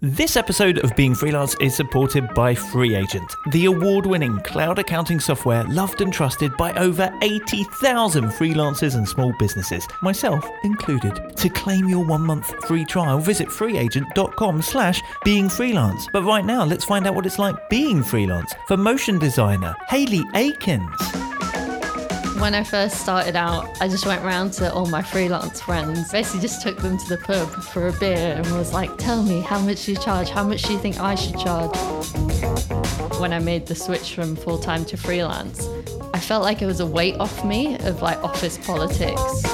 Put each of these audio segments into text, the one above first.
This episode of Being Freelance is supported by FreeAgent, the award winning cloud accounting software loved and trusted by over 80,000 freelancers and small businesses, myself included. To claim your one month free trial, visit freeagent.com slash being freelance. But right now, let's find out what it's like being freelance for motion designer Hayley Akins. When I first started out, I just went around to all my freelance friends, basically just took them to the pub for a beer and was like, tell me how much you charge, how much do you think I should charge? When I made the switch from full time to freelance, I felt like it was a weight off me of like office politics.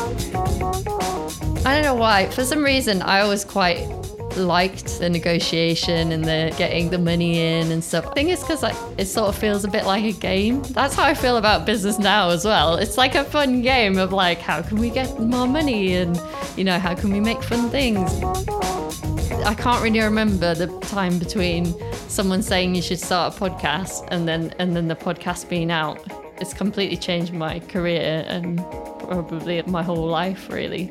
I don't know why. For some reason, I was quite liked the negotiation and the getting the money in and stuff. I think it's because like it sort of feels a bit like a game. That's how I feel about business now as well. It's like a fun game of like how can we get more money and you know how can we make fun things. I can't really remember the time between someone saying you should start a podcast and then and then the podcast being out. It's completely changed my career and probably my whole life really.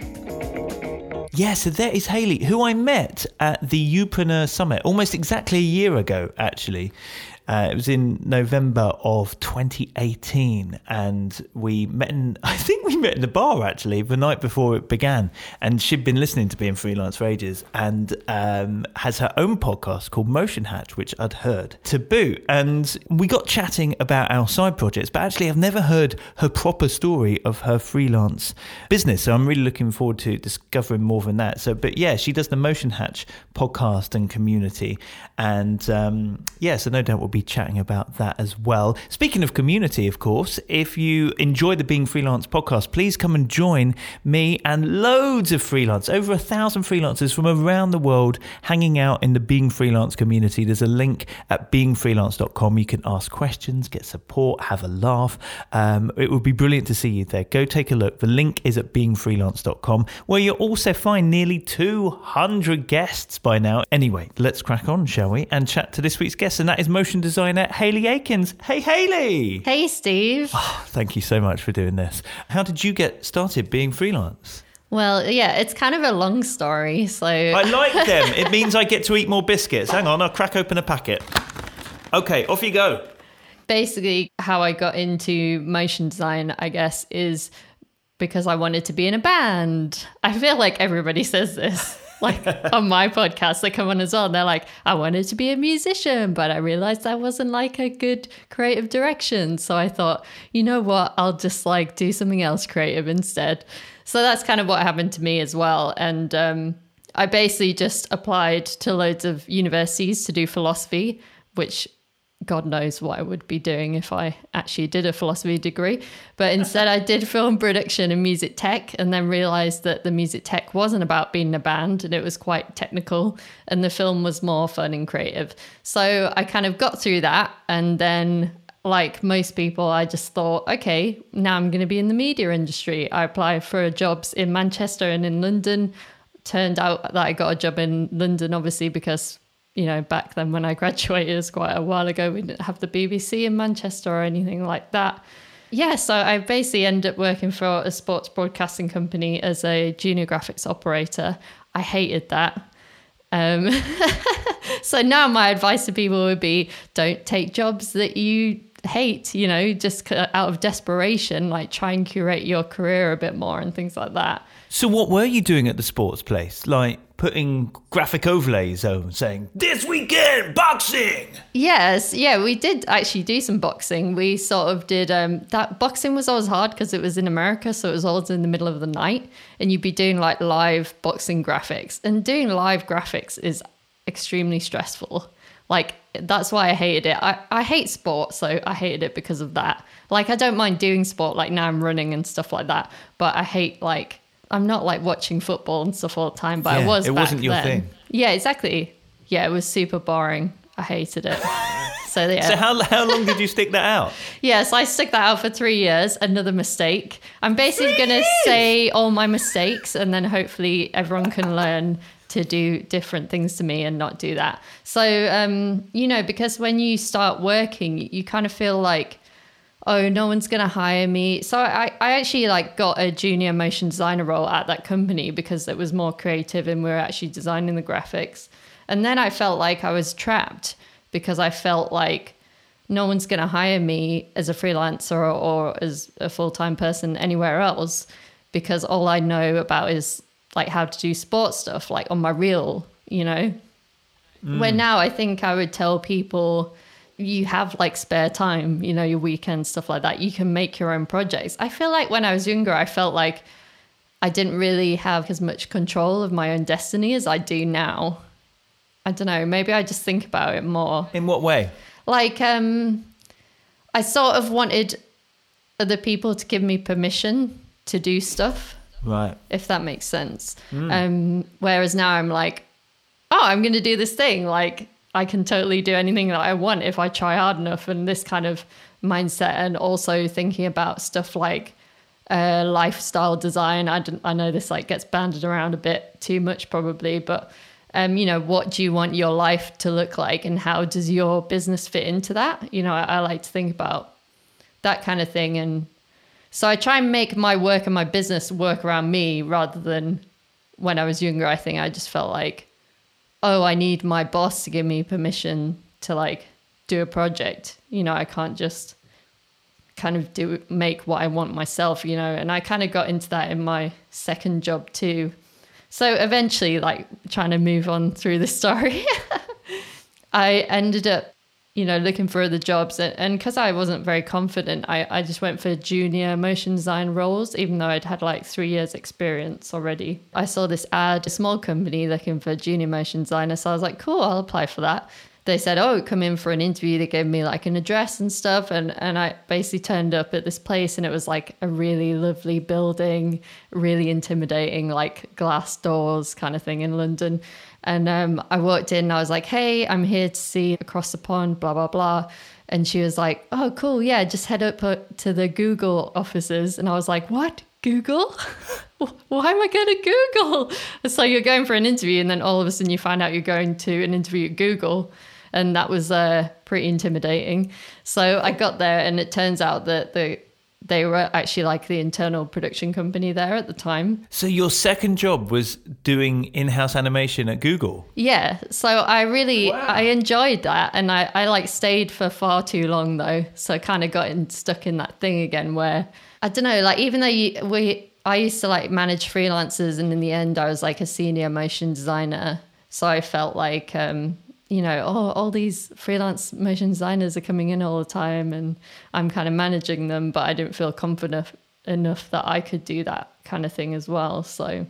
Yeah, so there is Hayley, who I met at the Youpreneur Summit almost exactly a year ago, actually. Uh, it was in November of 2018, and we met in, I think we met in the bar actually the night before it began. And she'd been listening to being freelance for ages and um, has her own podcast called Motion Hatch, which I'd heard to boot. And we got chatting about our side projects, but actually, I've never heard her proper story of her freelance business. So I'm really looking forward to discovering more than that. So, but yeah, she does the Motion Hatch podcast and community. And um, yeah, so no doubt we'll be chatting about that as well. Speaking of community, of course, if you enjoy the Being Freelance podcast, please come and join me and loads of freelance, over a thousand freelancers from around the world hanging out in the Being Freelance community. There's a link at beingfreelance.com. You can ask questions, get support, have a laugh. Um, it would be brilliant to see you there. Go take a look. The link is at beingfreelance.com, where you'll also find nearly 200 guests by now. Anyway, let's crack on, shall we? And chat to this week's guest, and that is motion designer Hayley Akins. Hey, Hayley. Hey, Steve. Oh, thank you so much for doing this. How did you get started being freelance? Well, yeah, it's kind of a long story. So I like them. it means I get to eat more biscuits. Hang on, I'll crack open a packet. Okay, off you go. Basically, how I got into motion design, I guess, is because I wanted to be in a band. I feel like everybody says this. Like on my podcast, they come on as well. And they're like, I wanted to be a musician, but I realized that wasn't like a good creative direction. So I thought, you know what? I'll just like do something else creative instead. So that's kind of what happened to me as well. And um, I basically just applied to loads of universities to do philosophy, which God knows what I would be doing if I actually did a philosophy degree. But instead, I did film production and music tech, and then realized that the music tech wasn't about being in a band and it was quite technical, and the film was more fun and creative. So I kind of got through that. And then, like most people, I just thought, okay, now I'm going to be in the media industry. I applied for jobs in Manchester and in London. Turned out that I got a job in London, obviously, because you know, back then when I graduated, was quite a while ago, we didn't have the BBC in Manchester or anything like that. Yeah, so I basically ended up working for a sports broadcasting company as a junior graphics operator. I hated that. Um, so now my advice to people would be don't take jobs that you hate, you know, just out of desperation, like try and curate your career a bit more and things like that. So, what were you doing at the sports place? Like putting graphic overlays on, saying, This weekend, boxing! Yes, yeah, we did actually do some boxing. We sort of did um, that. Boxing was always hard because it was in America, so it was always in the middle of the night, and you'd be doing like live boxing graphics. And doing live graphics is extremely stressful. Like, that's why I hated it. I, I hate sport, so I hated it because of that. Like, I don't mind doing sport, like now I'm running and stuff like that, but I hate like I'm not like watching football and stuff all the time, but Yeah, I was. it back wasn't your then. thing. Yeah, exactly. Yeah, it was super boring. I hated it. so yeah, So, how, how long did you stick that out? yeah. So I stuck that out for three years. Another mistake. I'm basically Three gonna years? say all my mistakes, and then hopefully everyone can learn to do different things to me and not do that. So um, you know, because when you start working, you kind of feel like oh no one's gonna hire me so I, I actually like got a junior motion designer role at that company because it was more creative and we were actually designing the graphics And then I felt like I was trapped because I felt like no one's going to hire me as a freelancer or, or as a full time person anywhere else because all I know about is like how to do sports stuff, like on my reel, you know. Mm. Where now I think I would tell people you have like spare time, you know, your weekends, stuff like that. You can make your own projects. I feel like when I was younger, I felt like I didn't really have as much control of my own destiny as I do now. I don't know, maybe I just think about it more. In what way? Like, um, I sort of wanted other people to give me permission to do stuff. Right. If that makes sense. Mm. Um, whereas now I'm like, oh, I'm going to do this thing. Like, I can totally do anything that I want if I try hard enough. And this kind of mindset, and also thinking about stuff like uh, lifestyle design. I, I know this like gets banded around a bit too much probably, but um, you know, what do you want your life to look like, and how does your business fit into that? You know, I, I like to think about that kind of thing, and so I try and make my work and my business work around me rather than when I was younger. I think I just felt like oh, I need my boss to give me permission to like do a project. You know, I can't just kind of do make what I want myself, you know. And I kind of got into that in my second job too. So eventually, like trying to move on through the story, I ended up you know, looking for other jobs. And because I wasn't very confident, I, I just went for junior motion design roles, even though I'd had like three years experience already. I saw this ad, a small company looking for junior motion designer. So I was like, cool, I'll apply for that. They said, oh, come in for an interview. They gave me like an address and stuff. And, and I basically turned up at this place and it was like a really lovely building, really intimidating, like glass doors kind of thing in London. And um, I walked in and I was like, hey, I'm here to see across the pond, blah, blah, blah. And she was like, oh, cool. Yeah, just head up uh, to the Google offices. And I was like, what? Google? Why am I going to Google? So you're going for an interview, and then all of a sudden you find out you're going to an interview at Google. And that was uh, pretty intimidating. So I got there, and it turns out that the they were actually like the internal production company there at the time. So your second job was doing in-house animation at Google. Yeah. So I really wow. I enjoyed that and I, I like stayed for far too long though. So I kind of got in, stuck in that thing again where I don't know, like even though you, we I used to like manage freelancers and in the end I was like a senior motion designer. So I felt like um you know, oh, all these freelance motion designers are coming in all the time and I'm kind of managing them, but I didn't feel confident enough that I could do that kind of thing as well. So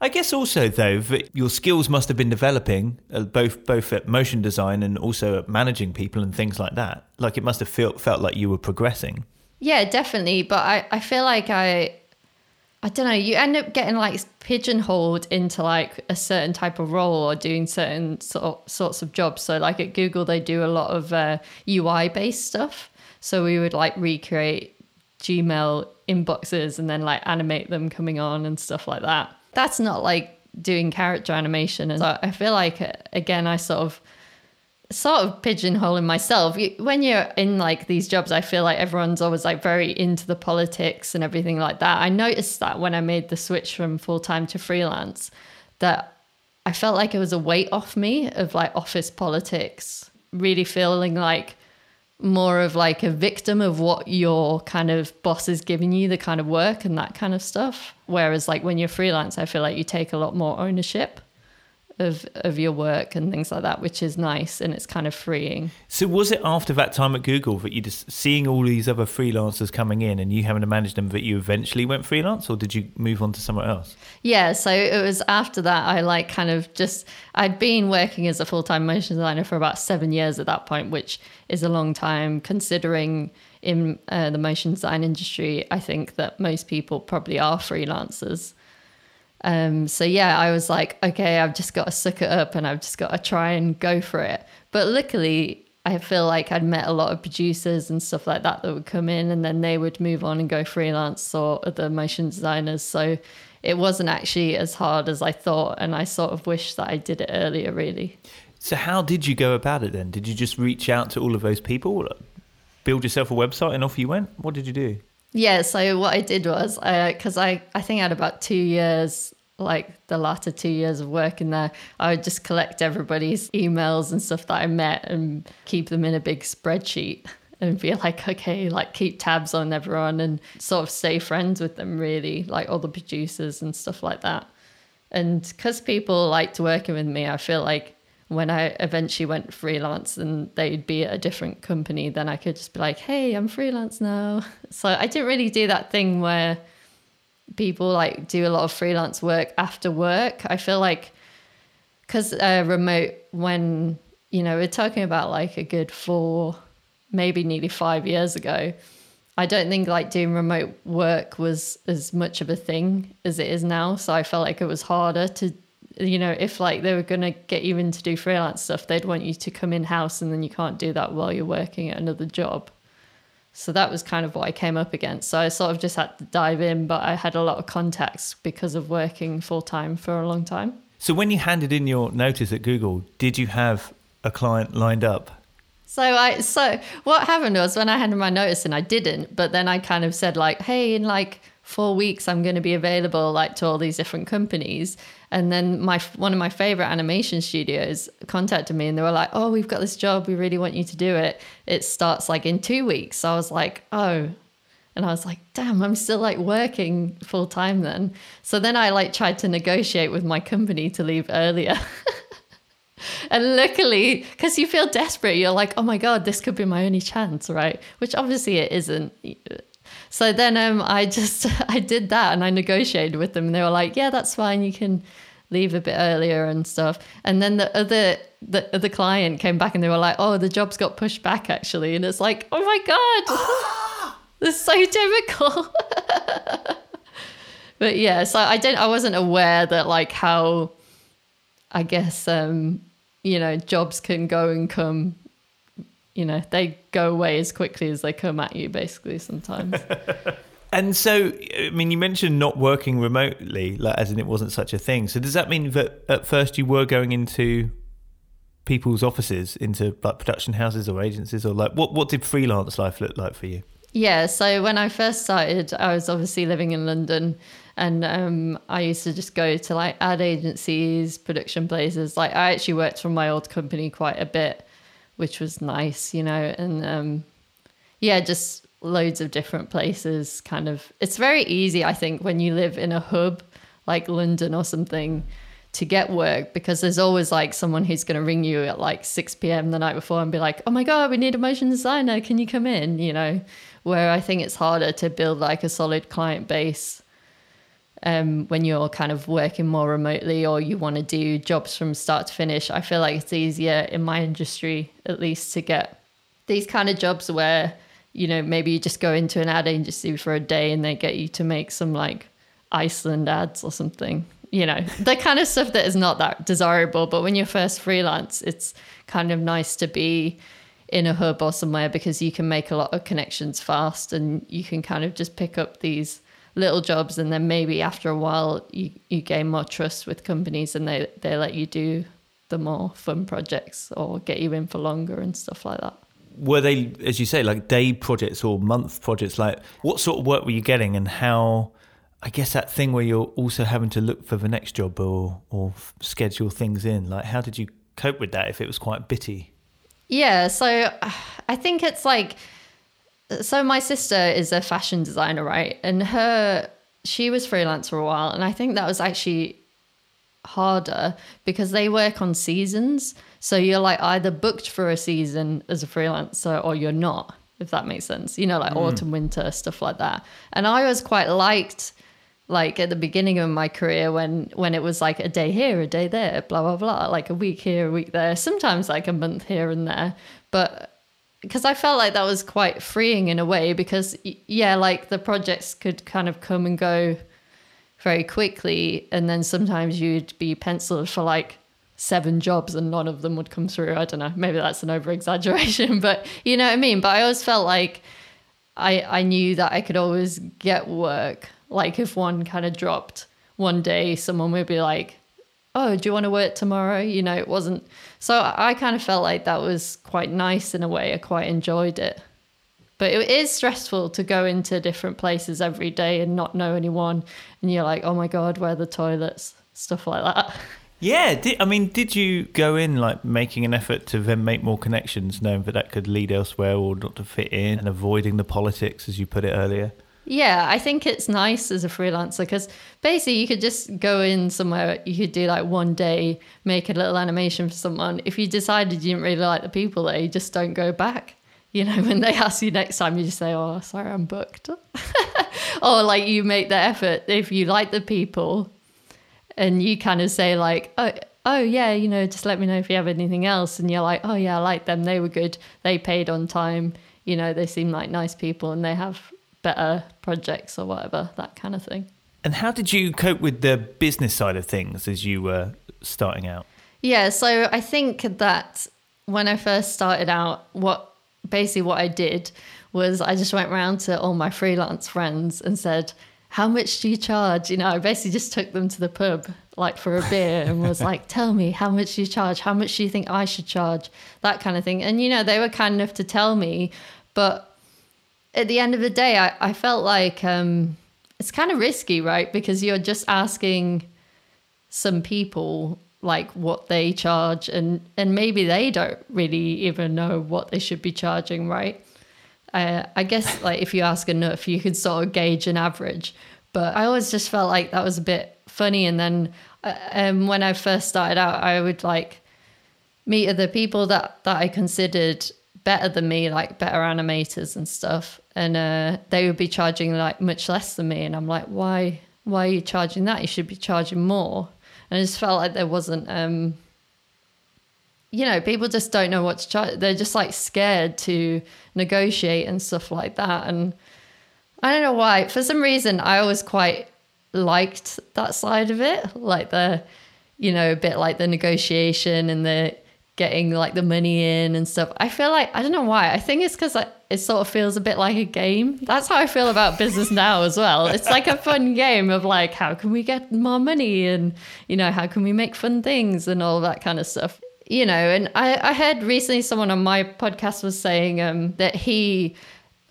I guess also though that your skills must have been developing uh, both both at motion design and also at managing people and things like that. Like it must have felt felt like you were progressing. Yeah, definitely. But I, I feel like I I don't know, you end up getting like pigeonholed into like a certain type of role or doing certain sort, sorts of jobs. So, like at Google, they do a lot of uh, UI based stuff. So, we would like recreate Gmail inboxes and then like animate them coming on and stuff like that. That's not like doing character animation. And so I feel like, uh, again, I sort of sort of pigeonholing myself. When you're in like these jobs, I feel like everyone's always like very into the politics and everything like that. I noticed that when I made the switch from full time to freelance, that I felt like it was a weight off me of like office politics, really feeling like more of like a victim of what your kind of boss is giving you, the kind of work and that kind of stuff. Whereas like when you're freelance, I feel like you take a lot more ownership of of your work and things like that, which is nice and it's kind of freeing. So was it after that time at Google that you just seeing all these other freelancers coming in and you having to manage them that you eventually went freelance or did you move on to somewhere else? Yeah, so it was after that I like kind of just I'd been working as a full-time motion designer for about 7 years at that point, which is a long time considering in uh, the motion design industry, I think that most people probably are freelancers. Um, so yeah, I was like, okay, I've just got to suck it up and I've just got to try and go for it. But luckily, I feel like I'd met a lot of producers and stuff like that that would come in and then they would move on and go freelance or other motion designers. So it wasn't actually as hard as I thought. And I sort of wish that I did it earlier, really. So, how did you go about it then? Did you just reach out to all of those people, build yourself a website, and off you went? What did you do? Yeah, so what I did was because uh, I I think I had about two years like the latter two years of working there, I would just collect everybody's emails and stuff that I met and keep them in a big spreadsheet and be like, okay, like keep tabs on everyone and sort of stay friends with them, really, like all the producers and stuff like that. And because people liked working with me, I feel like when I eventually went freelance and they'd be at a different company, then I could just be like, hey, I'm freelance now. So I didn't really do that thing where people like do a lot of freelance work after work. I feel like because uh, remote, when you know we're talking about like a good four, maybe nearly five years ago. I don't think like doing remote work was as much of a thing as it is now. So I felt like it was harder to, you know, if like they were going to get you in to do freelance stuff, they'd want you to come in house and then you can't do that while you're working at another job. So that was kind of what I came up against. So I sort of just had to dive in, but I had a lot of contacts because of working full time for a long time. So when you handed in your notice at Google, did you have a client lined up? So I so what happened was when I handed my notice in, I didn't, but then I kind of said like, hey, in like four weeks I'm going to be available like to all these different companies. And then my one of my favorite animation studios contacted me and they were like, "Oh, we've got this job. We really want you to do it. It starts like in 2 weeks." So I was like, "Oh." And I was like, "Damn, I'm still like working full time then." So then I like tried to negotiate with my company to leave earlier. and luckily, because you feel desperate, you're like, oh my God, this could be my only chance, right? Which obviously it isn't. So then um, I just I did that and I negotiated with them and they were like, yeah, that's fine. You can leave a bit earlier and stuff. And then the other the other client came back and they were like, oh, the job's got pushed back actually. And it's like, oh my god, this is so typical. but yeah, so I didn't I wasn't aware that like how I guess um, you know jobs can go and come you know, they go away as quickly as they come at you, basically, sometimes. and so, I mean, you mentioned not working remotely, like as in it wasn't such a thing. So, does that mean that at first you were going into people's offices, into like production houses or agencies, or like what, what did freelance life look like for you? Yeah, so when I first started, I was obviously living in London and um, I used to just go to like ad agencies, production places. Like I actually worked for my old company quite a bit which was nice, you know, and um, yeah, just loads of different places. Kind of, it's very easy, I think, when you live in a hub like London or something to get work because there's always like someone who's going to ring you at like 6 p.m. the night before and be like, oh my God, we need a motion designer. Can you come in? You know, where I think it's harder to build like a solid client base um, when you're kind of working more remotely or you want to do jobs from start to finish. I feel like it's easier in my industry, at least, to get these kind of jobs where, you know, maybe you just go into an ad agency for a day and they get you to make some like Iceland ads or something. You know, the kind of stuff that is not that desirable. But when you're first freelance, it's kind of nice to be in a hub or somewhere because you can make a lot of connections fast and you can kind of just pick up these little jobs and then maybe after a while you, you gain more trust with companies and they, they let you do the more fun projects or get you in for longer and stuff like that. Were they as you say like day projects or month projects? Like what sort of work were you getting and how i guess that thing where you're also having to look for the next job or or schedule things in? Like how did you cope with that if it was quite bitty? Yeah so i think it's like so my sister is a fashion designer, right? And her she was freelance for a while, and I think that was actually harder because they work on seasons. So you're like either booked for a season as a freelancer or you're not, if that makes sense. You know, like mm. autumn, winter, stuff like that. And I was quite liked like at the beginning of my career when when it was like a day here, a day there, blah blah blah, like a week here, a week there, sometimes like a month here and there. But because I felt like that was quite freeing in a way because yeah, like the projects could kind of come and go very quickly, and then sometimes you'd be penciled for like seven jobs and none of them would come through. I don't know, maybe that's an over exaggeration, but you know what I mean. But I always felt like I I knew that I could always get work. Like if one kind of dropped one day, someone would be like, oh, do you want to work tomorrow? You know, it wasn't. So I kind of felt like that was quite nice in a way. I quite enjoyed it. But it is stressful to go into different places every day and not know anyone. And you're like, oh my God, where are the toilets? Stuff like that. Yeah, did, I mean, did you go in like making an effort to then make more connections, knowing that that could lead elsewhere or not to fit in, and avoiding the politics, as you put it earlier? Yeah, I think it's nice as a freelancer because basically you could just go in somewhere, you could do like one day, make a little animation for someone. If you decided you didn't really like the people there, you just don't go back. You know, when they ask you next time, you just say, oh, sorry, I'm booked. or like you make the effort. If you like the people, and you kind of say like oh oh yeah you know just let me know if you have anything else and you're like oh yeah i like them they were good they paid on time you know they seem like nice people and they have better projects or whatever that kind of thing and how did you cope with the business side of things as you were starting out yeah so i think that when i first started out what basically what i did was i just went around to all my freelance friends and said how much do you charge? You know, I basically just took them to the pub like for a beer and was like, tell me how much do you charge? How much do you think I should charge? That kind of thing. And, you know, they were kind enough to tell me. But at the end of the day, I, I felt like um, it's kind of risky, right? Because you're just asking some people like what they charge and and maybe they don't really even know what they should be charging right uh, I guess like if you ask enough, you could sort of gauge an average. But I always just felt like that was a bit funny. And then uh, um, when I first started out, I would like meet other people that that I considered better than me, like better animators and stuff, and uh, they would be charging like much less than me. And I'm like, why? Why are you charging that? You should be charging more. And I just felt like there wasn't um, you know, people just don't know what to charge. They're just like scared to negotiate and stuff like that. And I don't know why. For some reason, I always quite liked that side of it, like the, you know, a bit like the negotiation and the getting like the money in and stuff. I feel like I don't know why. I think it's because it sort of feels a bit like a game. That's how I feel about business now as well. It's like a fun game of like how can we get more money and you know how can we make fun things and all that kind of stuff you know, and I, I heard recently someone on my podcast was saying um, that he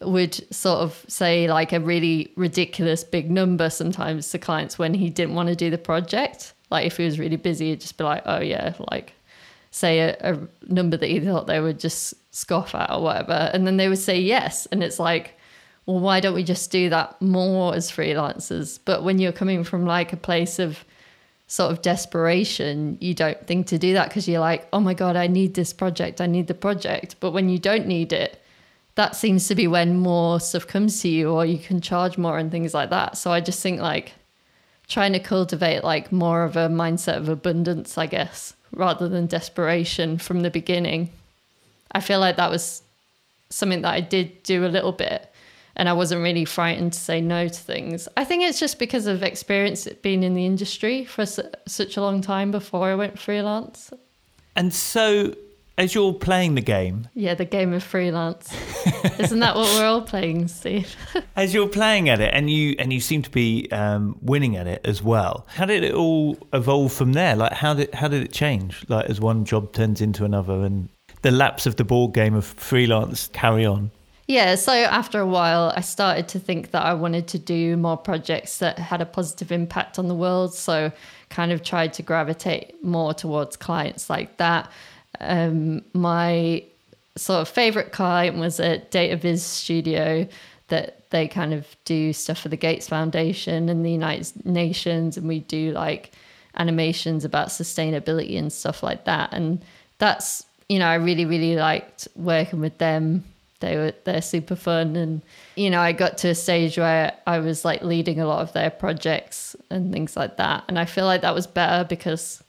would sort of say like a really ridiculous big number sometimes to clients when he didn't want to do the project. Like if he was really busy, he'd just be like, oh yeah, like say a, a number that he thought they would just scoff at or whatever. And then they would say yes. And it's like, well, why don't we just do that more as freelancers? But when you're coming from like a place of sort of desperation, you don't think to do that because you're like, oh my God, I need this project, I need the project. But when you don't need it, that seems to be when more stuff comes to you or you can charge more and things like that. So I just think like trying to cultivate like more of a mindset of abundance, I guess, rather than desperation from the beginning. I feel like that was something that I did do a little bit and I wasn't really frightened to say no to things. I think it's just because of experience being in the industry for su- such a long time before I went freelance. And so, as you're playing the game, yeah, the game of freelance, isn't that what we're all playing, Steve? as you're playing at it, and you and you seem to be um, winning at it as well. How did it all evolve from there? Like, how did how did it change? Like, as one job turns into another, and the laps of the board game of freelance carry on. Yeah, so after a while, I started to think that I wanted to do more projects that had a positive impact on the world. So, kind of tried to gravitate more towards clients like that. Um, my sort of favorite client was a DataViz studio that they kind of do stuff for the Gates Foundation and the United Nations, and we do like animations about sustainability and stuff like that. And that's, you know, I really, really liked working with them. They were they're super fun. And you know i got to a stage where i was like leading a lot of their projects and things like that. And i feel like that was better because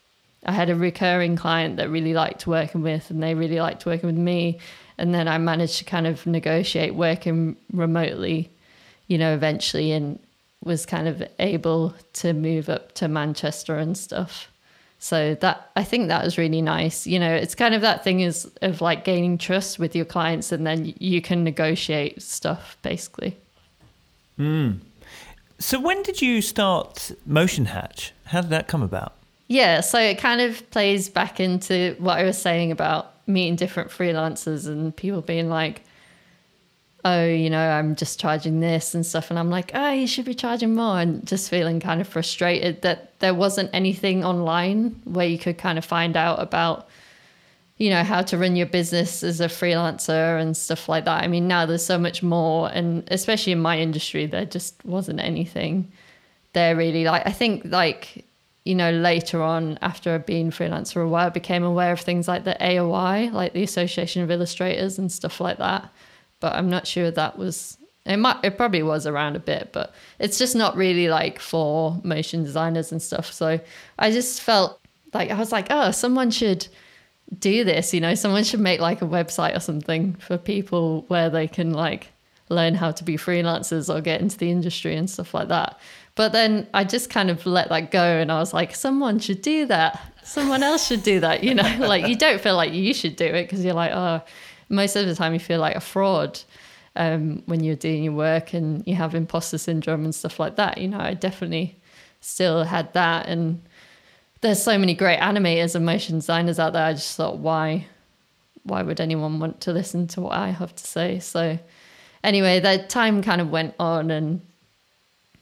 i had a recurring client that really liked working with and they really liked working with me and then i managed to kind of negotiate working remotely you know eventually and was kind of able to move up to manchester and stuff so that I think that was really nice. You know, it's kind of that thing is of like gaining trust with your clients, and then you can negotiate stuff basically. Hmm. So when did you start Motion Hatch? How did that come about? Yeah, so it kind of plays back into what I was saying about meeting different freelancers and people being like, oh, you know, I'm just charging this and stuff. And I'm like, oh, you should be charging more. And just feeling kind of frustrated that there wasn't anything online where you could kind of find out about, you know, how to run your business as a freelancer and stuff like that. I mean, now there's so much more. And especially in my industry, there just wasn't anything there really. Like, I think, like, you know, later on, after being freelance for a while, became aware of things like the AOI, like the Association of Illustrators and stuff like that but I'm not sure that was it might it probably was around a bit, but it's just not really like for motion designers and stuff. So I just felt like I was like, oh, someone should do this, you know, someone should make like a website or something for people where they can like learn how to be freelancers or get into the industry and stuff like that. But then I just kind of let that go and I was like, someone should do that. Someone else should do that, you know, like you don't feel like you should do it because you're like, oh, most of the time you feel like a fraud um, when you're doing your work and you have imposter syndrome and stuff like that. You know, I definitely still had that. And there's so many great animators and motion designers out there. I just thought, why, why would anyone want to listen to what I have to say? So anyway, that time kind of went on and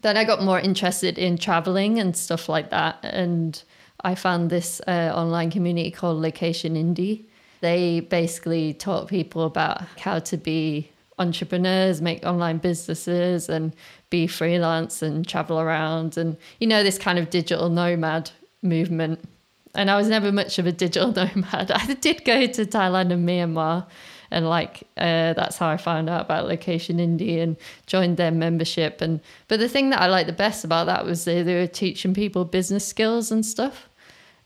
then I got more interested in traveling and stuff like that. And I found this uh, online community called Location Indie they basically taught people about how to be entrepreneurs, make online businesses, and be freelance and travel around. And, you know, this kind of digital nomad movement. And I was never much of a digital nomad. I did go to Thailand and Myanmar. And like uh, that's how I found out about Location Indie and joined their membership. And but the thing that I liked the best about that was they, they were teaching people business skills and stuff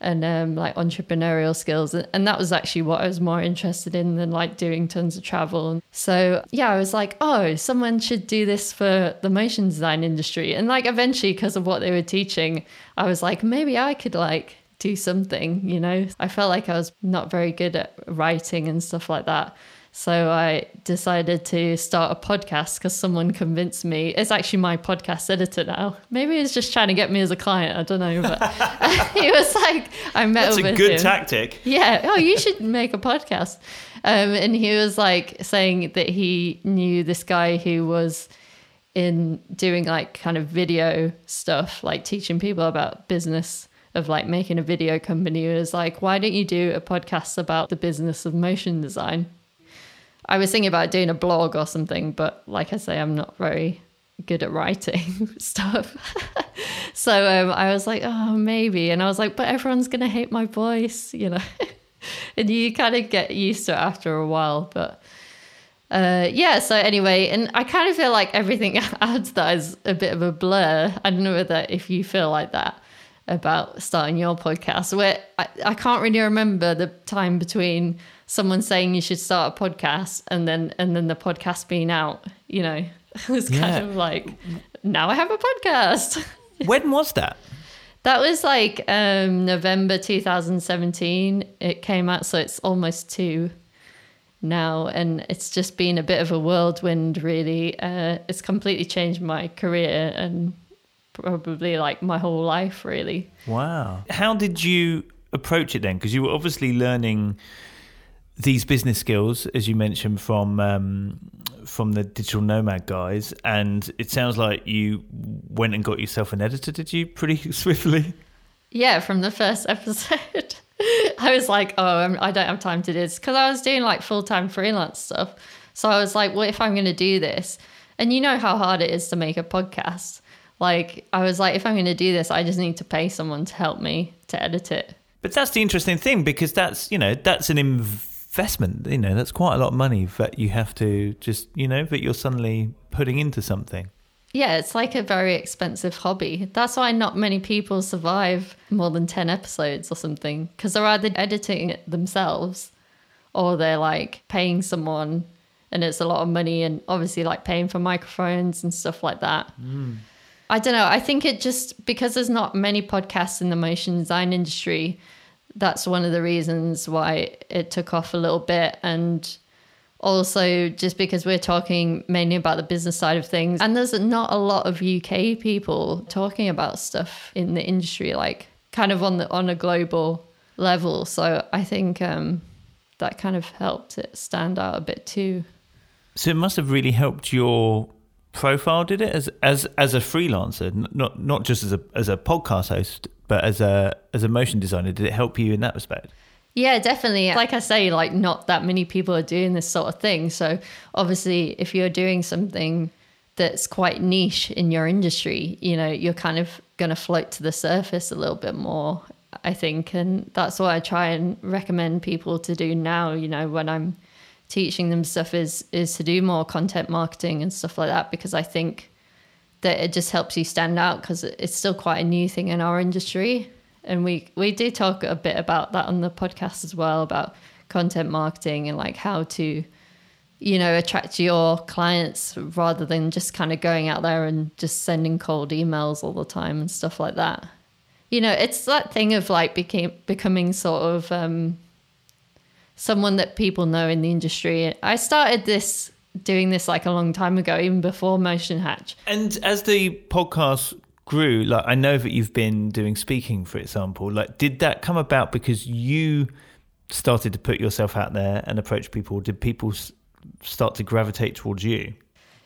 and um, like entrepreneurial skills. And that was actually what I was more interested in than like doing tons of travel. So, yeah, I was like, oh, someone should do this for the motion design industry. And like eventually, because of what they were teaching, I was like, maybe I could like do something, you know? I felt like I was not very good at writing and stuff like that. So I decided to start a podcast because someone convinced me. It's actually my podcast editor now. Maybe he's just trying to get me as a client. I don't know, but he was like, I met. That's a good him. tactic. Yeah. Oh, you should make a podcast. Um, and he was like saying that he knew this guy who was in doing like kind of video stuff, like teaching people about business of like making a video company. He was like, why don't you do a podcast about the business of motion design? I was thinking about doing a blog or something, but like I say, I'm not very good at writing stuff. so um, I was like, oh, maybe. And I was like, but everyone's going to hate my voice, you know? and you kind of get used to it after a while. But uh, yeah, so anyway, and I kind of feel like everything adds that is a bit of a blur. I don't know whether if you feel like that about starting your podcast, where I, I can't really remember the time between someone saying you should start a podcast and then and then the podcast being out you know it was kind yeah. of like now i have a podcast. When was that? That was like um, november 2017 it came out so it's almost two now and it's just been a bit of a whirlwind really. Uh, it's completely changed my career and probably like my whole life really. Wow. How did you approach it then? Because you were obviously learning these business skills, as you mentioned from um, from the digital nomad guys, and it sounds like you went and got yourself an editor. Did you pretty swiftly? Yeah, from the first episode, I was like, "Oh, I don't have time to do this," because I was doing like full time freelance stuff. So I was like, "What if I'm going to do this?" And you know how hard it is to make a podcast. Like I was like, if I'm going to do this, I just need to pay someone to help me to edit it. But that's the interesting thing because that's you know that's an inv- investment. You know, that's quite a lot of money that you have to just, you know, that you're suddenly putting into something. Yeah, it's like a very expensive hobby. That's why not many people survive more than 10 episodes or something because they're either editing it themselves or they're like paying someone and it's a lot of money and obviously like paying for microphones and stuff like that. Mm. I don't know. I think it just because there's not many podcasts in the motion design industry, that's one of the reasons why it took off a little bit. And also just because we're talking mainly about the business side of things. And there's not a lot of UK people talking about stuff in the industry, like kind of on the on a global level. So I think um, that kind of helped it stand out a bit too. So it must have really helped your profile, did it? As as as a freelancer, not not just as a as a podcast host, but as a as a motion designer, did it help you in that respect? Yeah, definitely. Like I say, like not that many people are doing this sort of thing. So obviously, if you're doing something that's quite niche in your industry, you know, you're kind of going to float to the surface a little bit more, I think. And that's what I try and recommend people to do now, you know, when I'm teaching them stuff is is to do more content marketing and stuff like that because I think that it just helps you stand out because it's still quite a new thing in our industry. And we we do talk a bit about that on the podcast as well about content marketing and like how to you know attract your clients rather than just kind of going out there and just sending cold emails all the time and stuff like that. You know it's that thing of like became becoming sort of um someone that people know in the industry. I started this doing this like a long time ago even before motion hatch And as the podcast grew, like I know that you've been doing speaking, for example. Like, did that come about because you started to put yourself out there and approach people? Did people start to gravitate towards you?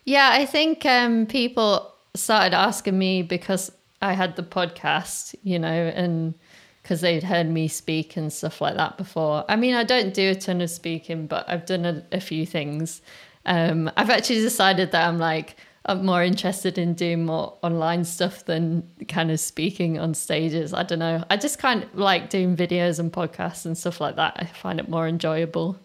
Yeah, I think um, people started asking me because I had the podcast, you know, and because they'd heard me speak and stuff like that before. I mean, I don't do a ton of speaking, but I've done a, a few things. Um, I've actually decided that I'm like, I'm more interested in doing more online stuff than kind of speaking on stages. I don't know. I just kind of like doing videos and podcasts and stuff like that. I find it more enjoyable.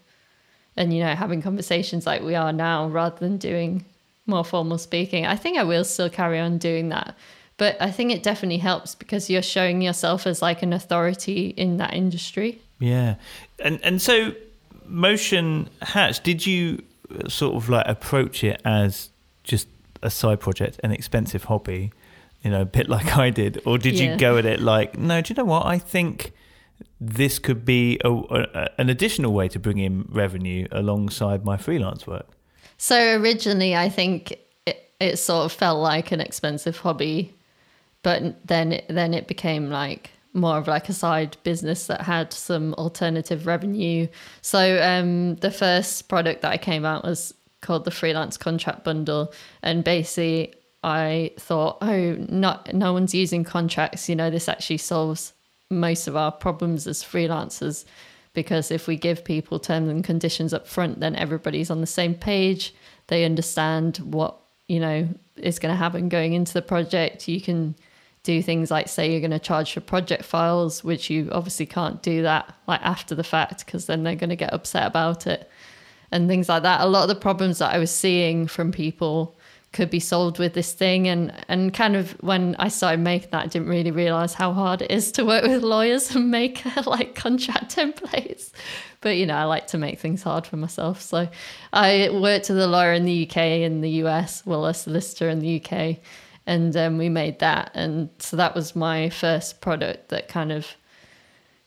And, you know, having conversations like we are now rather than doing more formal speaking. I think I will still carry on doing that. But I think it definitely helps because you're showing yourself as like an authority in that industry. Yeah, and and so Motion Hatch, did you sort of like approach it as just a side project, an expensive hobby, you know, a bit like I did, or did Yeah. you go at it like, no, do you know what? I think this could be a, a, an additional way to bring in revenue alongside my freelance work. So originally, I think it, it sort of felt like an expensive hobby, but then it, then it became like more of like a side business that had some alternative revenue. So um, the first product that I came out was called the freelance contract bundle, and basically I thought, oh, not no one's using contracts. You know, this actually solves most of our problems as freelancers because if we give people terms and conditions up front then everybody's on the same page they understand what you know is going to happen going into the project you can do things like say you're going to charge for project files which you obviously can't do that like after the fact because then they're going to get upset about it and things like that. A lot of the problems that i was seeing from people could be solved with this thing and and kind of when I started making that I didn't really realize how hard it is to work with lawyers and make like contract templates. But you know I like to make things hard for myself. So I worked with a lawyer in the UK in the US well a solicitor in the UK and um, we made that and so that was my first product that kind of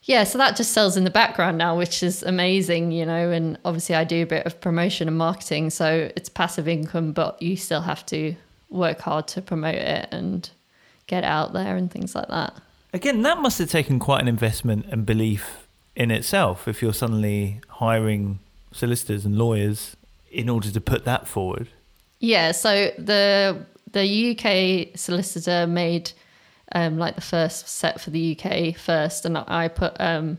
yeah, so that just sells in the background now, which is amazing, you know. And obviously, I do a bit of promotion and marketing, so it's passive income, but you still have to work hard to promote it and get it out there and things like that. Again, that must have taken quite an investment and belief in itself if you're suddenly hiring solicitors and lawyers in order to put that forward. Yeah, so the the UK solicitor made um, like the first set for the UK first, and I put um,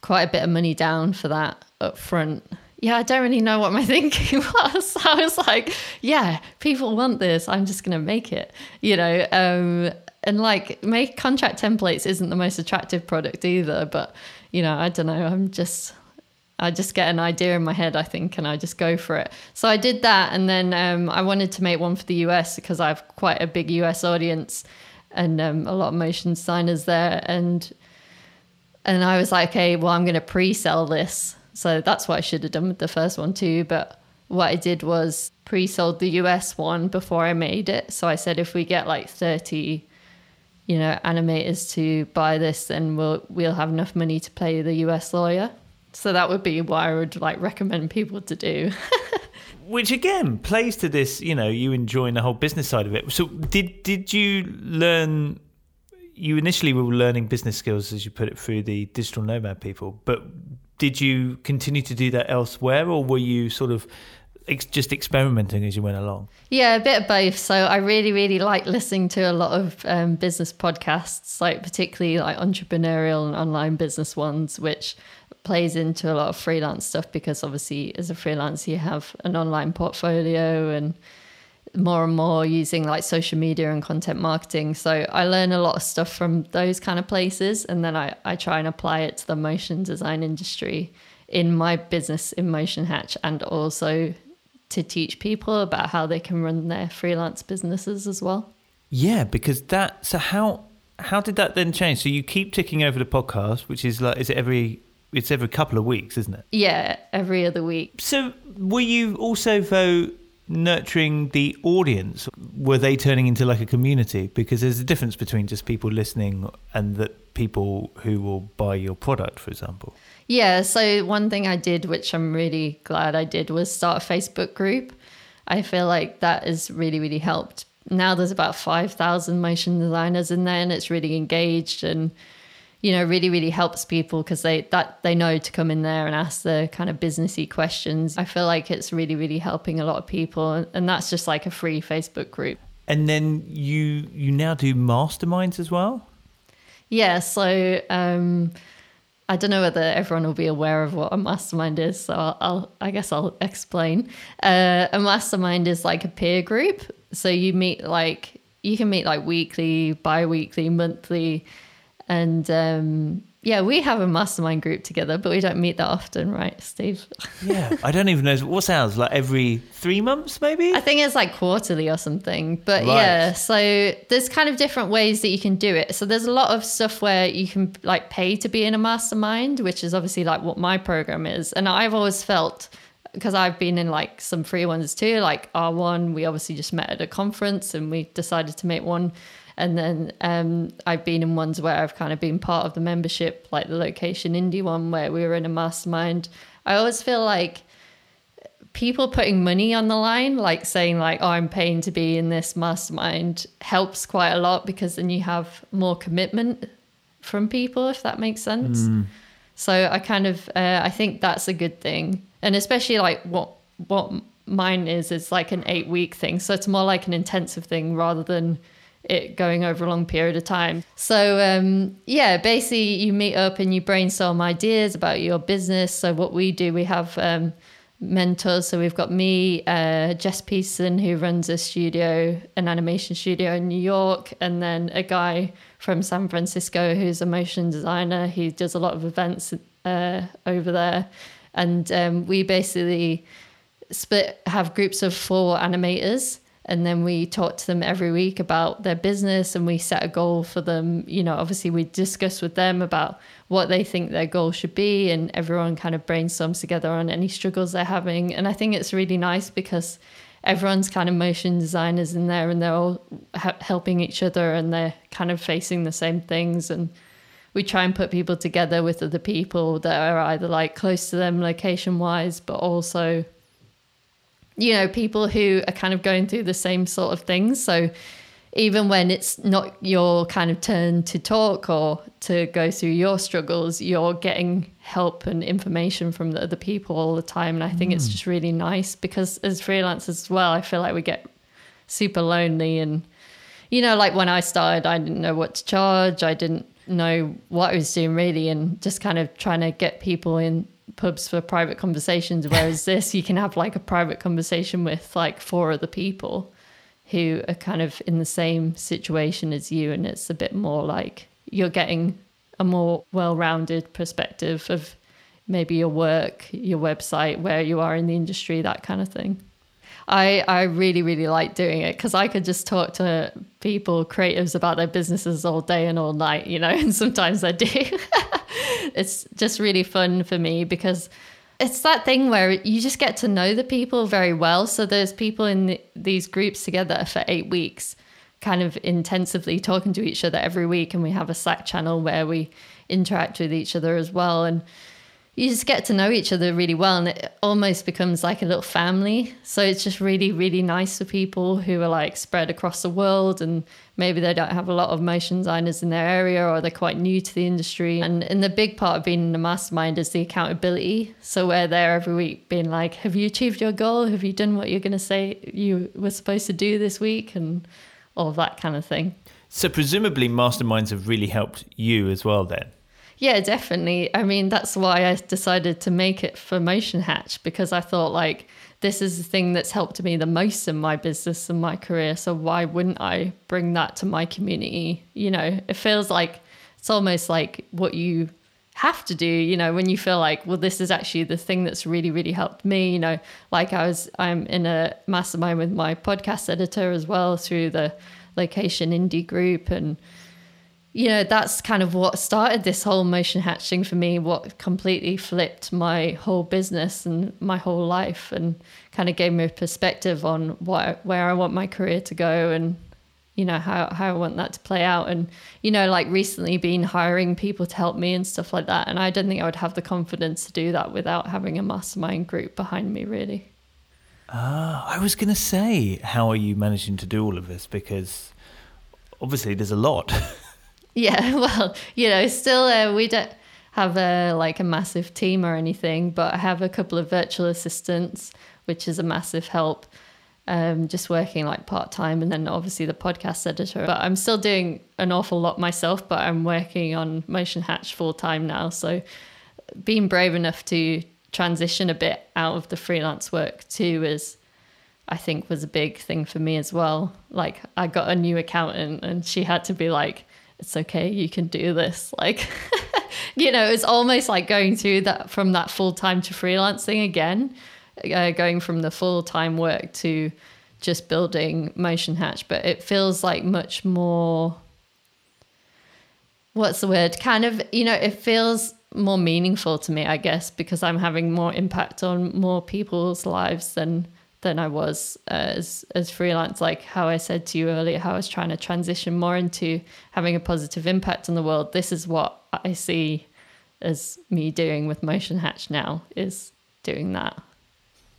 quite a bit of money down for that up front. Yeah, I don't really know what my thinking was. I was like, yeah, people want this. I'm just going to make it, you know. Um, and like, make contract templates isn't the most attractive product either. But you know, I don't know. I'm just I just get an idea in my head, I think, and I just go for it. So I did that, and then um, I wanted to make one for the US because I have quite a big US audience and um, a lot of motion designers there, and and I was like, okay, well, I'm going to pre-sell this. So that's what I should have done with the first one too. But what I did was pre-sold the US one before I made it. So I said, if we get like 30 you know, animators to buy this, then we'll we'll have enough money to pay the US lawyer. So that would be what I would like recommend people to do. Which again plays to this, you know, you enjoying the whole business side of it. So did did you learn you initially were learning business skills as you put it through the digital nomad people, but did you continue to do that elsewhere or were you sort of ex- just experimenting as you went along? Yeah, a bit of both. So I really, really like listening to a lot of um, business podcasts, like particularly like entrepreneurial and online business ones, which plays into a lot of freelance stuff because obviously as a freelancer you have an online portfolio and more and more using like social media and content marketing. So I learn a lot of stuff from those kind of places and then I, I try and apply it to the motion design industry in my business in Motion Hatch and also to teach people about how they can run their freelance businesses as well. Yeah, because that so how how did that then change? So you keep ticking over the podcast, which is like is it every it's every couple of weeks, isn't it? Yeah, every other week. So were you also though nurturing the audience? Were they turning into like a community? Because there's a difference between just people listening and the people who will buy your product, for example. Yeah, so one thing I did, which I'm really glad I did, was start a Facebook group. I feel like that has really, really helped. Now there's about 5,000 motion designers in there and it's really engaged and you know really really helps people because they that they know to come in there and ask the kind of businessy questions. I feel like it's really really helping a lot of people and that's just like a free facebook group. And then you you now do masterminds as well? Yeah so um I don't know whether everyone will be aware of what a mastermind is, so I'll, I'll i guess I'll explain. Uh, a mastermind is like a peer group, so you meet like you can meet like weekly, bi-weekly, monthly, and um, yeah, we have a mastermind group together, but we don't meet that often, right, Steve? yeah, I don't even know what's ours like every three months, maybe. I think it's like quarterly or something. But right. yeah, so there's kind of different ways that you can do it. So there's a lot of stuff where you can like pay to be in a mastermind, which is obviously like what my program is, and I've always felt because I've been in like some free ones too, like R1. We obviously just met at a conference and we decided to make one and then um, I've been in ones where I've kind of been part of the membership, like the Location Indie one where we were in a mastermind. I always feel like people putting money on the line, like saying like, "Oh, I'm paying to be in this mastermind," helps quite a lot because then you have more commitment from people, if that makes sense. Mm. So I kind of uh, I think that's a good thing, and especially like what what mine is is like an eight week thing, so it's more like an intensive thing rather than it going over a long period of time. So um, yeah, basically you meet up and you brainstorm ideas about your business. So what we do, we have um, mentors. So we've got me, uh, Jess Peterson, who runs a studio, an animation studio in New York, and then a guy from San Francisco who's a motion designer. He does a lot of events uh, over there, and um, we basically split have groups of four animators and then we talk to them every week about their business and we set a goal for them. You know obviously we discuss with them about what they think their goal should be and everyone kind of brainstorms together on any struggles they're having. And i think it's really nice because everyone's kind of motion designers in there and they're all ha- helping each other and they're kind of facing the same things. And we try and put people together with other people that are either like close to them location wise but also you know, people who are kind of going through the same sort of things. So even when it's not your kind of turn to talk or to go through your struggles, you're getting help and information from the other people all the time. And I think mm. it's just really nice because as freelancers as well, I feel like we get super lonely. And, you know, like when I started, I didn't know what to charge. I didn't know what I was doing really. And just kind of trying to get people in pubs for private conversations whereas this you can have like a private conversation with like four other people who are kind of in the same situation as you and it's a bit more like you're getting a more well-rounded perspective of maybe your work your website where you are in the industry that kind of thing I, I really, really like doing it because I could just talk to people, creatives about their businesses all day and all night, you know, and sometimes I do. it's just really fun for me because it's that thing where you just get to know the people very well. So there's people in the, these groups together for eight weeks, kind of intensively talking to each other every week. And we have a Slack channel where we interact with each other as well. And you just get to know each other really well and it almost becomes like a little family. So it's just really really nice for people who are like spread across the world and maybe they don't have a lot of motion designers in their area or they're quite new to the industry. And and the big part of being in the mastermind is the accountability. So we're there every week being like have you achieved your goal? Have you done what you're going to say you were supposed to do this week? and all that kind of thing. So presumably masterminds have really helped you as well then yeah, definitely. I mean, that's why I decided to make it for Motion Hatch because I thought like this is the thing that's helped me the most in my business and my career. So why wouldn't I bring that to my community? You know, it feels like it's almost like what you have to do, you know, when you feel like, well, this is actually the thing that's really, really helped me. You know, like I was, I'm in a mastermind with my podcast editor as well through the location indie group and you know, that's kind of what started this whole motion hatching for me, what completely flipped my whole business and my whole life and kind of gave me a perspective on what where I want my career to go and you know how, how I want that to play out and you know like recently been hiring people to help me and stuff like that and I don't think I would have the confidence to do that without having a mastermind group behind me really. Ah, I was going to say how are you managing to do all of this because obviously there's a lot. Yeah, well, you know, still uh, we don't have a like a massive team or anything, but I have a couple of virtual assistants, which is a massive help. Um, just working like part time, and then obviously the podcast editor. But I'm still doing an awful lot myself. But I'm working on Motion Hatch full time now, so being brave enough to transition a bit out of the freelance work too is I think was a big thing for me as well. Like I got a new accountant and she had to be like, it's okay, you can do this. Like, you know, it's almost like going through that from that full time to freelancing again, uh, going from the full time work to just building Motion Hatch. But it feels like much more, what's the word? Kind of, you know, it feels more meaningful to me, I guess, because I'm having more impact on more people's lives than than I was as as freelance. Like how I said to you earlier, how I was trying to transition more into having a positive impact on the world. This is what I see as me doing with Motion Hatch now is doing that.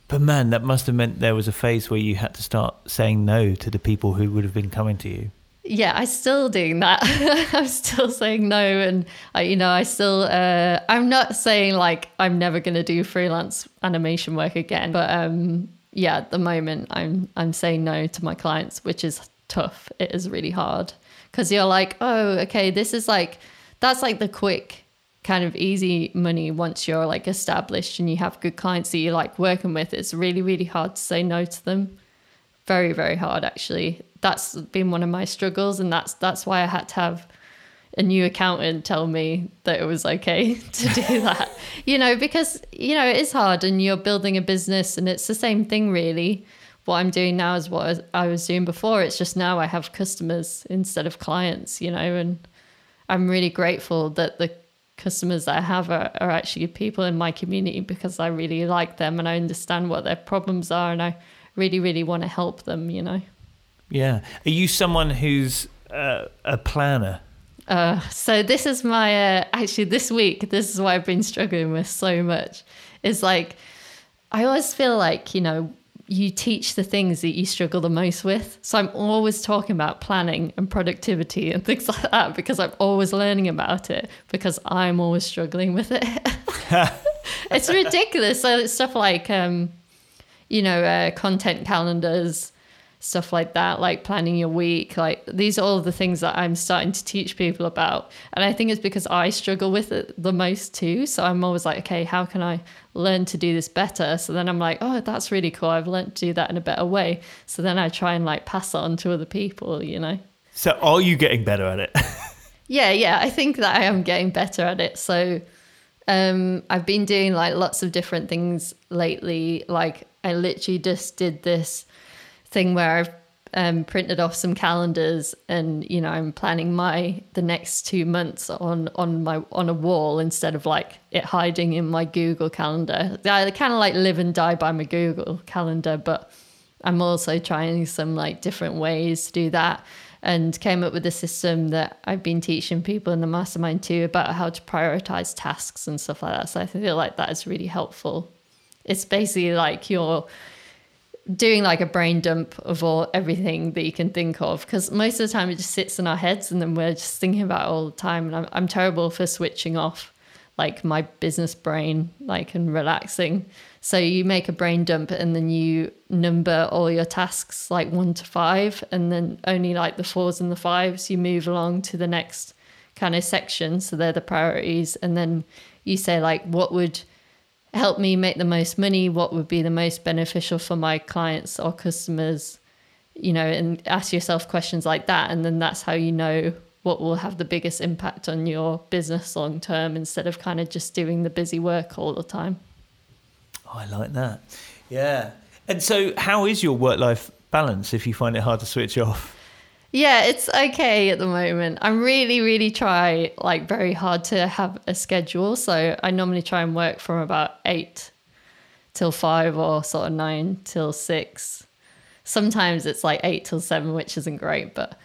But man, that must have meant there was a phase where you had to start saying no to the people who would have been coming to you. Yeah, I'm still doing that. I'm still saying no, and I, you know, I still. Uh, I'm not saying like I'm never going to do freelance animation work again, but um, yeah, at the moment I'm I'm saying no to my clients, which is tough. It is really hard because you're like, oh, okay, this is like that's like the quick kind of easy money once you're like established and you have good clients that you like working with. It's really really hard to say no to them. Very very hard actually. That's been one of my struggles, and that's that's why I had to have a new accountant tell me that it was okay to do that. you know, because, you know, it is hard and you're building a business and it's the same thing, really. What I'm doing now is what I was doing before. It's just now I have customers instead of clients, you know, and I'm really grateful that the customers that I have are, are actually people in my community because I really like them and I understand what their problems are and I really, really want to help them, you know. Yeah. Are you someone who's uh, a planner? Uh, so this is my uh, actually this week. This is what I've been struggling with so much. Is like I always feel like you know you teach the things that you struggle the most with. So I'm always talking about planning and productivity and things like that because I'm always learning about it because I'm always struggling with it. it's ridiculous. So it's stuff like um, you know uh, content calendars stuff like that, like planning your week. Like these are all the things that I'm starting to teach people about. And I think it's because I struggle with it the most too. So I'm always like, okay, how can I learn to do this better? So then I'm like, oh, that's really cool. I've learned to do that in a better way. So then I try and like pass it on to other people, you know? So are you getting better at it? yeah, yeah. I think that I am getting better at it. So um, I've been doing like lots of different things lately. Like I literally just did this thing where I've um, printed off some calendars and you know I'm planning my the next two months on on my on a wall instead of like it hiding in my Google calendar. I kind of like live and die by my Google calendar, but I'm also trying some like different ways to do that. and came up with a system that I've been teaching people in the mastermind too about how to prioritize tasks and stuff like that. So I feel like that is really helpful. It's basically like you're doing like a brain dump of all everything that you can think of because most of the time it just sits in our heads and then we're just thinking about it all the time. And I'm, I'm terrible for switching off like my business brain like and relaxing. So you make a brain dump and then you number all your tasks like one to five and then only like the fours and the fives you move along to the next kind of section. So they're the priorities. And then you say like what would help me make the most money what would be the most beneficial for my clients or customers you know and ask yourself questions like that. And then that's how you know what will have the biggest impact on your business long term instead of kind of just doing the busy work all the time. Oh, i like that. Yeah. And so how is your work life balance if you find it hard to switch off yeah, it's okay at the moment. I'm really, really try like very hard to have a schedule. So I normally try and work from about eight till five or sort of nine till six. Sometimes it's like eight till seven, which isn't great, but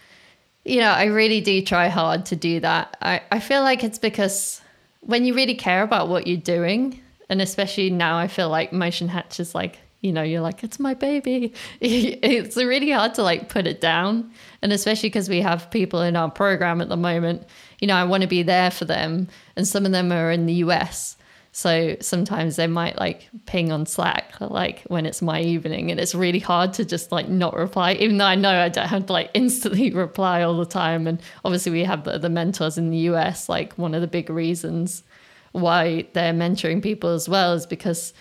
you know, I really do try hard to do that. I, I feel like it's because when you really care about what you're doing, and especially now I feel like Motion Hatch is like you know, you're like, it's my baby. it's really hard to like put it down. And especially because we have people in our program at the moment, you know, I want to be there for them. And some of them are in the US. So sometimes they might like ping on Slack, like when it's my evening, and it's really hard to just like not reply, even though I know I don't have to like instantly reply all the time. And obviously, we have the, the mentors in the US, like one of the big reasons why they're mentoring people as well is because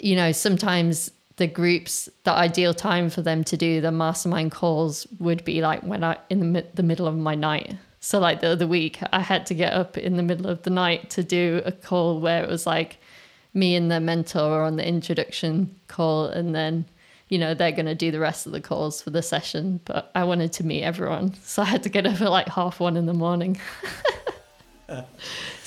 you know, sometimes the groups, the ideal time for them to do the mastermind calls would be like when I in the the middle of my night. So like the other week, I had to get up in the middle of the night to do a call where it was like me and the mentor on the introduction call, and then you know they're going to do the rest of the calls for the session. But I wanted to meet everyone, so I had to get up at like half one in the morning. Uh,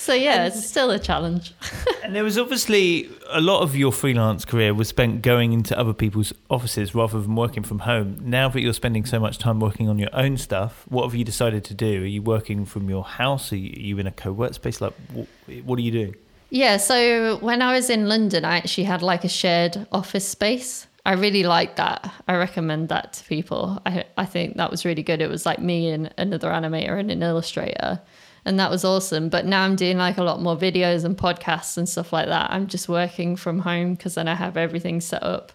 So yeah, and, it's still a challenge. and there was obviously a lot of your freelance career was spent going into other people's offices rather than working from home. Now that you're spending so much time working on your own stuff, what have you decided to do? Are you working from your house? Are you in a co-work space? Like, what, what are you doing? Yeah, so when I was in London, I actually had like a shared office space. I really like that. I recommend that to people. I I think that was really good. It was like me and another animator and an illustrator and that was awesome. But now I'm doing like a lot more videos and podcasts and stuff like that. I'm just working from home because then I have everything set up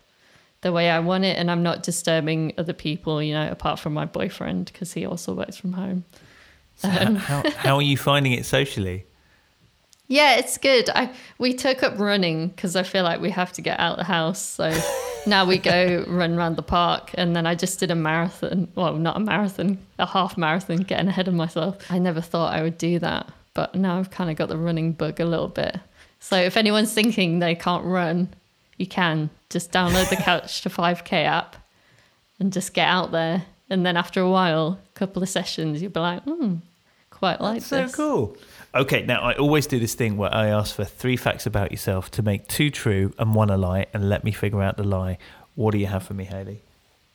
the way I want it, and I'm not disturbing other people, you know, apart from my boyfriend because he also works from home. So um, how, how are you finding it socially? Yeah, it's good. I we took up running because I feel like we have to get out of the house. So now we go run around the park, and then I just did a marathon. Well, not a marathon, a half marathon, getting ahead of myself. I never thought I would do that, but now I've kind of got the running bug a little bit. So if anyone's thinking they can't run, you can just download the Couch to 5K app and just get out there. And then after a while, a couple of sessions, you'll be like, hmm, quite like That's this. so cool. Okay, now I always do this thing where I ask for three facts about yourself to make two true and one a lie, and let me figure out the lie. What do you have for me, Hayley?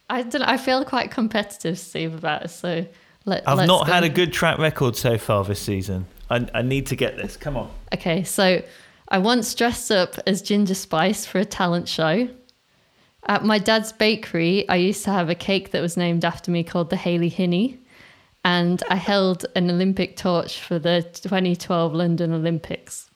I don't. I feel quite competitive, Steve, about it. So let, I've not go. had a good track record so far this season. I, I need to get this. Come on. Okay, so I once dressed up as Ginger Spice for a talent show. At my dad's bakery, I used to have a cake that was named after me called the Hayley Hinny and I held an Olympic torch for the 2012 London Olympics.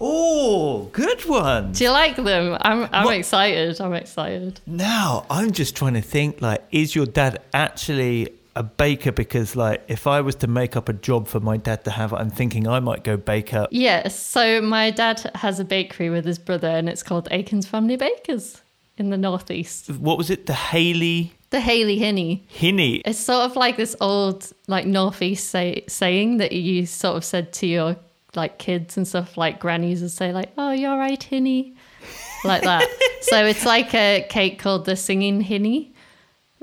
Oh, good one. Do you like them? I'm I'm what? excited. I'm excited. Now, I'm just trying to think like is your dad actually a baker because like if I was to make up a job for my dad to have, I'm thinking I might go baker. Yes. So my dad has a bakery with his brother and it's called Akins Family Bakers in the northeast. What was it? The Hayley. the Hayley Hinny. Hinny. It's sort of like this old like northeast say, saying that you sort of said to your like kids and stuff like grannies would say like, "Oh, you're right, Hinny," like that. so it's like a cake called the Singing Hinny.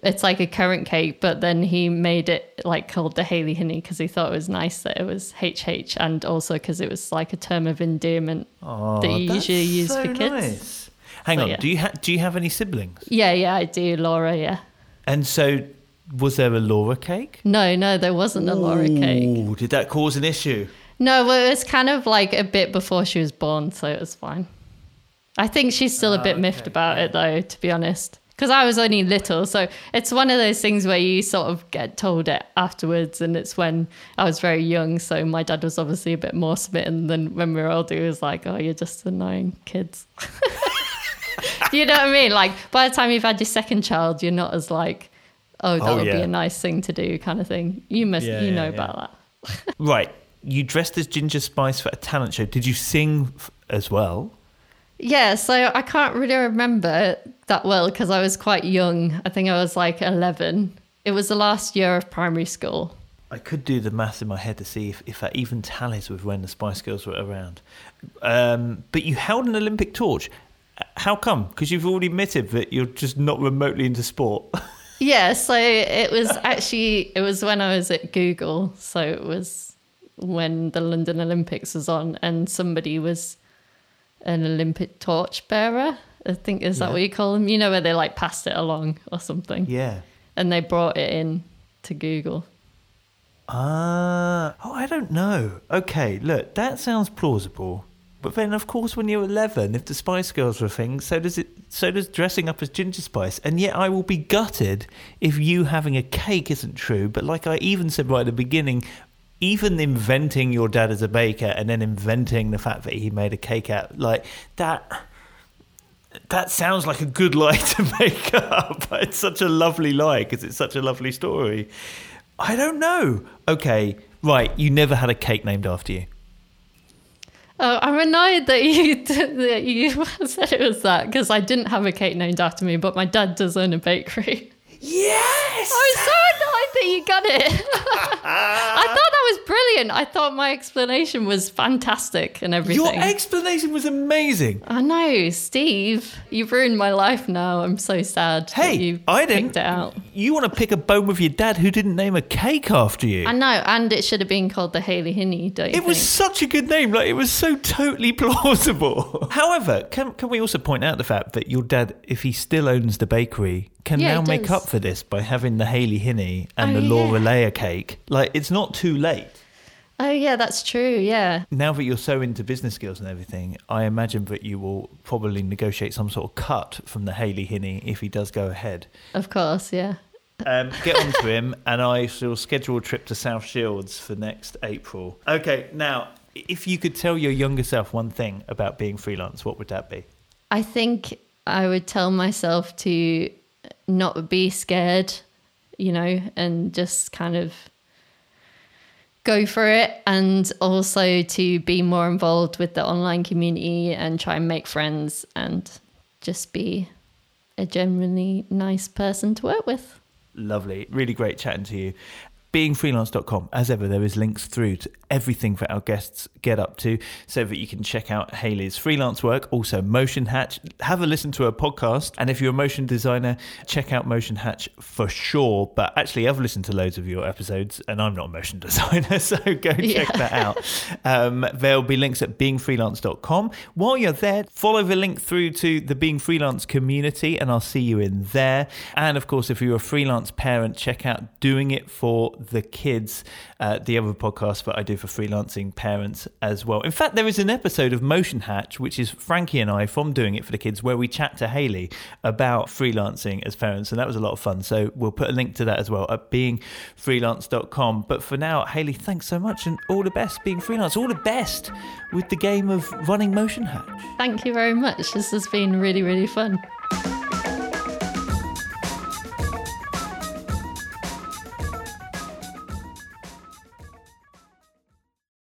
It's like a currant cake, but then he made it like called the Hayley Hinny because he thought it was nice that it was HH and also because it was like a term of endearment oh, that you usually use so for kids. Nice. Hang so, on, yeah. do you ha- do you have any siblings? Yeah, yeah, I do, Laura. Yeah. And so Was there a Laura cake? No, no, there wasn't a Laura cake. Did that cause an issue? No, well, it was kind of like a bit before she was born, so it was fine. I think she's still a bit ah, miffed about it, though, to be honest. Because I was only little, so it's one of those things where you sort of get told it afterwards, and it's when I was very young, so my dad was obviously a bit more smitten than when we were older. He was like, "Oh, you're just annoying kids." you know what I mean? Like by the time you've had your second child, you're not as like, "Oh, that Oh, would be a nice thing to do," kind of thing. You must, Yeah, you yeah, know yeah. about that. Right. You dressed as Ginger Spice for a talent show. Did you sing f- as well? Yeah, so I can't really remember that well because I was quite young. I think I was like 11. It was the last year of primary school. I could do the math in my head to see if, if that even tallies with when the Spice Girls were around. Um, but you held an Olympic torch. How come? Because you've already admitted that you're just not remotely into sport. Yeah, so it was actually it was when I was at Google. So it was when the London Olympics was on and somebody was an Olympic torch bearer. I think is that Yeah. what you call them? You know where they like passed it along or something. yeah. And they brought it in to Google. Ah, oh, I don't know. Okay, look, that sounds plausible. But then, of course, when you're 11, if the Spice Girls were a thing, so does it. So does dressing up as Ginger Spice. And yet, I will be gutted if you having a cake isn't true. But like I even said right at the beginning, even inventing your dad as a baker and then inventing the fact that he made a cake out like that. That sounds like a good lie to make up. It's such a lovely lie because it's such a lovely story. I don't know. Okay, right. You never had a cake named after you. Oh, I'm annoyed that you that you said it was that because I didn't have a cake named after me, but my dad does own a bakery. Yes. Oh, I was so annoyed that you got it. I thought that was brilliant. I thought my explanation was fantastic and everything. Your explanation was amazing. I know, Steve. You've ruined my life now. I'm so sad. Hey, you I didn't. it out. You want to pick a bone with your dad who didn't name a cake after you? I know, and it should have been called the Hayley Hinny, don't you It was such a good name. Like it was so totally plausible. However, can can we also point out the fact that your dad, if he still owns the bakery, can Yeah, now make up for this by having the Hayley Hinny and Oh, the Laura yeah. Leia cake. Like it's not too late. Oh yeah, that's true. Yeah. Now that you're so into business skills and everything, I imagine that you will probably negotiate some sort of cut from the Hayley Hinny if he does go ahead. Of course, yeah. Um, get on to him, and I shall schedule a trip to South Shields for next April. Okay, now, if you could tell your younger self one thing about being freelance, what would that be? I think I would tell myself to not be scared, you know, and just kind of go for it and also to be more involved with the online community and try and make friends and just be a genuinely nice person to work with. Lovely. Really great chatting to you. Beingfreelance.com. As ever, there is links through to everything that our guests get up to so that you can check out Hayley's freelance work, also Motion Hatch. Have a listen to her podcast. And if you're a motion designer, check out Motion Hatch for sure. But actually, I've listened to loads of your episodes and I'm not a motion designer, so go check Yeah. that out. Um, there'll be links at beingfreelance.com. While you're there, follow the link through to the Being Freelance community, and I'll see you in there. And of course, if you're a freelance parent, check out Doing It for the Kids, uh, the other podcast that I do for freelancing parents as well. In fact, there is an episode of Motion Hatch, which is Frankie and I from Doing It for the Kids, where we chat to Hayley about freelancing as parents, and that was a lot of fun. So we'll put a link to that as well at beingfreelance.com. But for now, Hayley, thanks so much, and all the best being freelance. All the best with the game of running Motion Hatch. Thank you very much. This has been really, really fun.